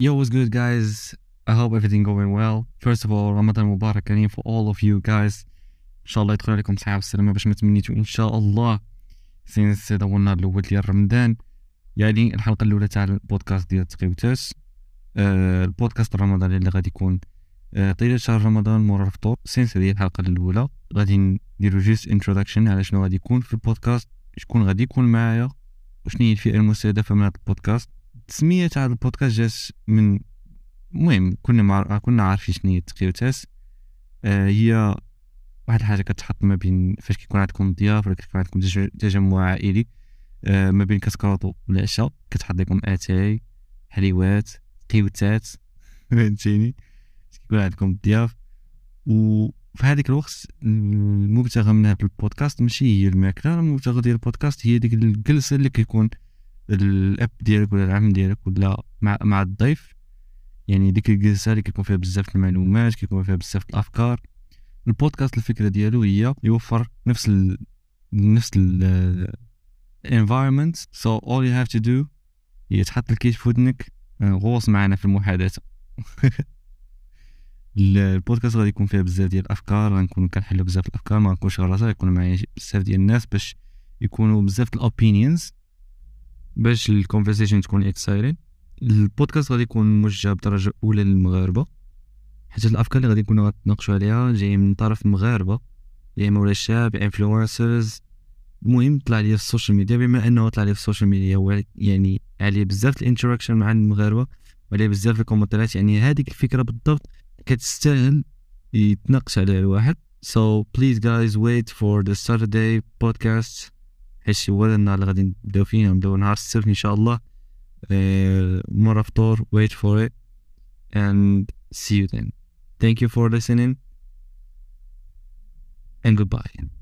Yo, what's good, guys? I hope everything going well. First of all, Ramadan Mubarak Kareem for all of you guys. إن شاء الله يدخل عليكم صحة والسلامة باش ما تمنيتو إن شاء الله since هذا هو النهار الأول ديال رمضان يعني الحلقة الأولى تاع البودكاست ديال تقيوتات آه البودكاست الرمضاني اللي غادي يكون آه طيلة شهر رمضان مورا الفطور since هذه الحلقة الأولى غادي نديرو just introduction على شنو غادي يكون في البودكاست شكون غادي يكون معايا وشنو هي الفئة المستهدفة من هذا البودكاست التسمية تاع البودكاست جات من المهم كنا مع... كنا عارفين شنو هي التقيوتات آه هي واحد الحاجة كتحط ما بين فاش كيكون عندكم ضياف ولا كيكون عندكم تجمع عائلي. آه ما بين كتكراطو والعشاء كتحط لكم آتاي حليوات قيوتات. فهمتيني؟ كيكون عندكم ضياف. وفي هذيك الوقت المبتغى من هذا البودكاست ماشي هي الماكلة المبتغى ديال البودكاست هي ديك الجلسة اللي كيكون الأب ديالك ولا العم ديالك ولا مع مع الضيف. يعني ديك الجلسة اللي كيكون فيها بزاف المعلومات كيكون فيها بزاف الأفكار. البودكاست الفكرة ديالو هي يوفر نفس ال نفس ال environment. So all you have to do هي تحط الكيس في ودنك غوص معنا في المحادثة. البودكاست غادي يكون فيها بزاف ديال الأفكار غنكون كنحلو بزاف الأفكار ما نكونش غير راسي يكون معايا بزاف ديال الناس باش يكونوا بزاف ال opinions باش ال conversation تكون exciting البودكاست غادي يكون موجه بدرجة أولى للمغاربة حيت الأفكار اللي غادي نكونوا غنتناقشوا عليها جاية من طرف مغاربه يا إما ولا شاب influencers المهم طلع لي في ال social media بما إنه طلع لي في ال social media هو يعني عليه بزاف ال interaction مع المغاربة وعليه بزاف الكومنتات يعني هذيك الفكرة بالضبط كتستاهل يتناقش عليها الواحد. So please guys wait for the Saturday podcast. حيت هو النهار اللي غادي نبداو فيه نبداو نهار السبت إن شاء الله. مرة فطور wait for it and see you then. Thank you for listening and goodbye.